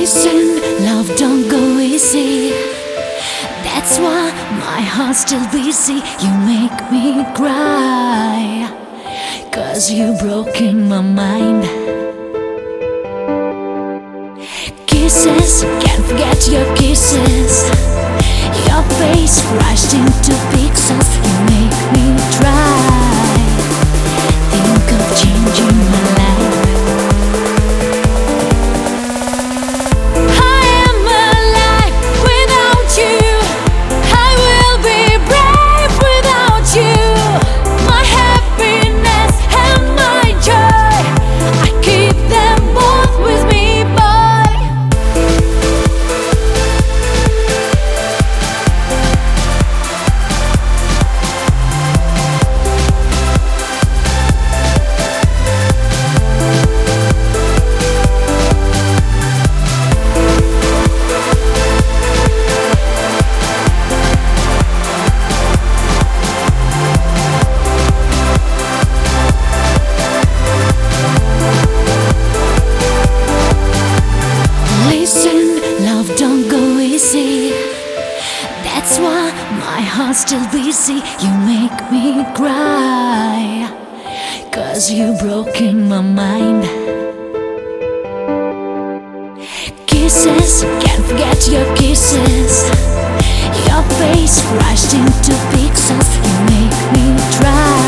Love, don't go easy. That's why my heart's still busy. You make me cry. Cause you broken my mind. Kisses, can't forget your kisses. Your face crushed into pixels. My heart's still busy. You make me cry. Cause you broken my mind. Kisses, can't forget your kisses. Your face crushed into pixels. You make me try.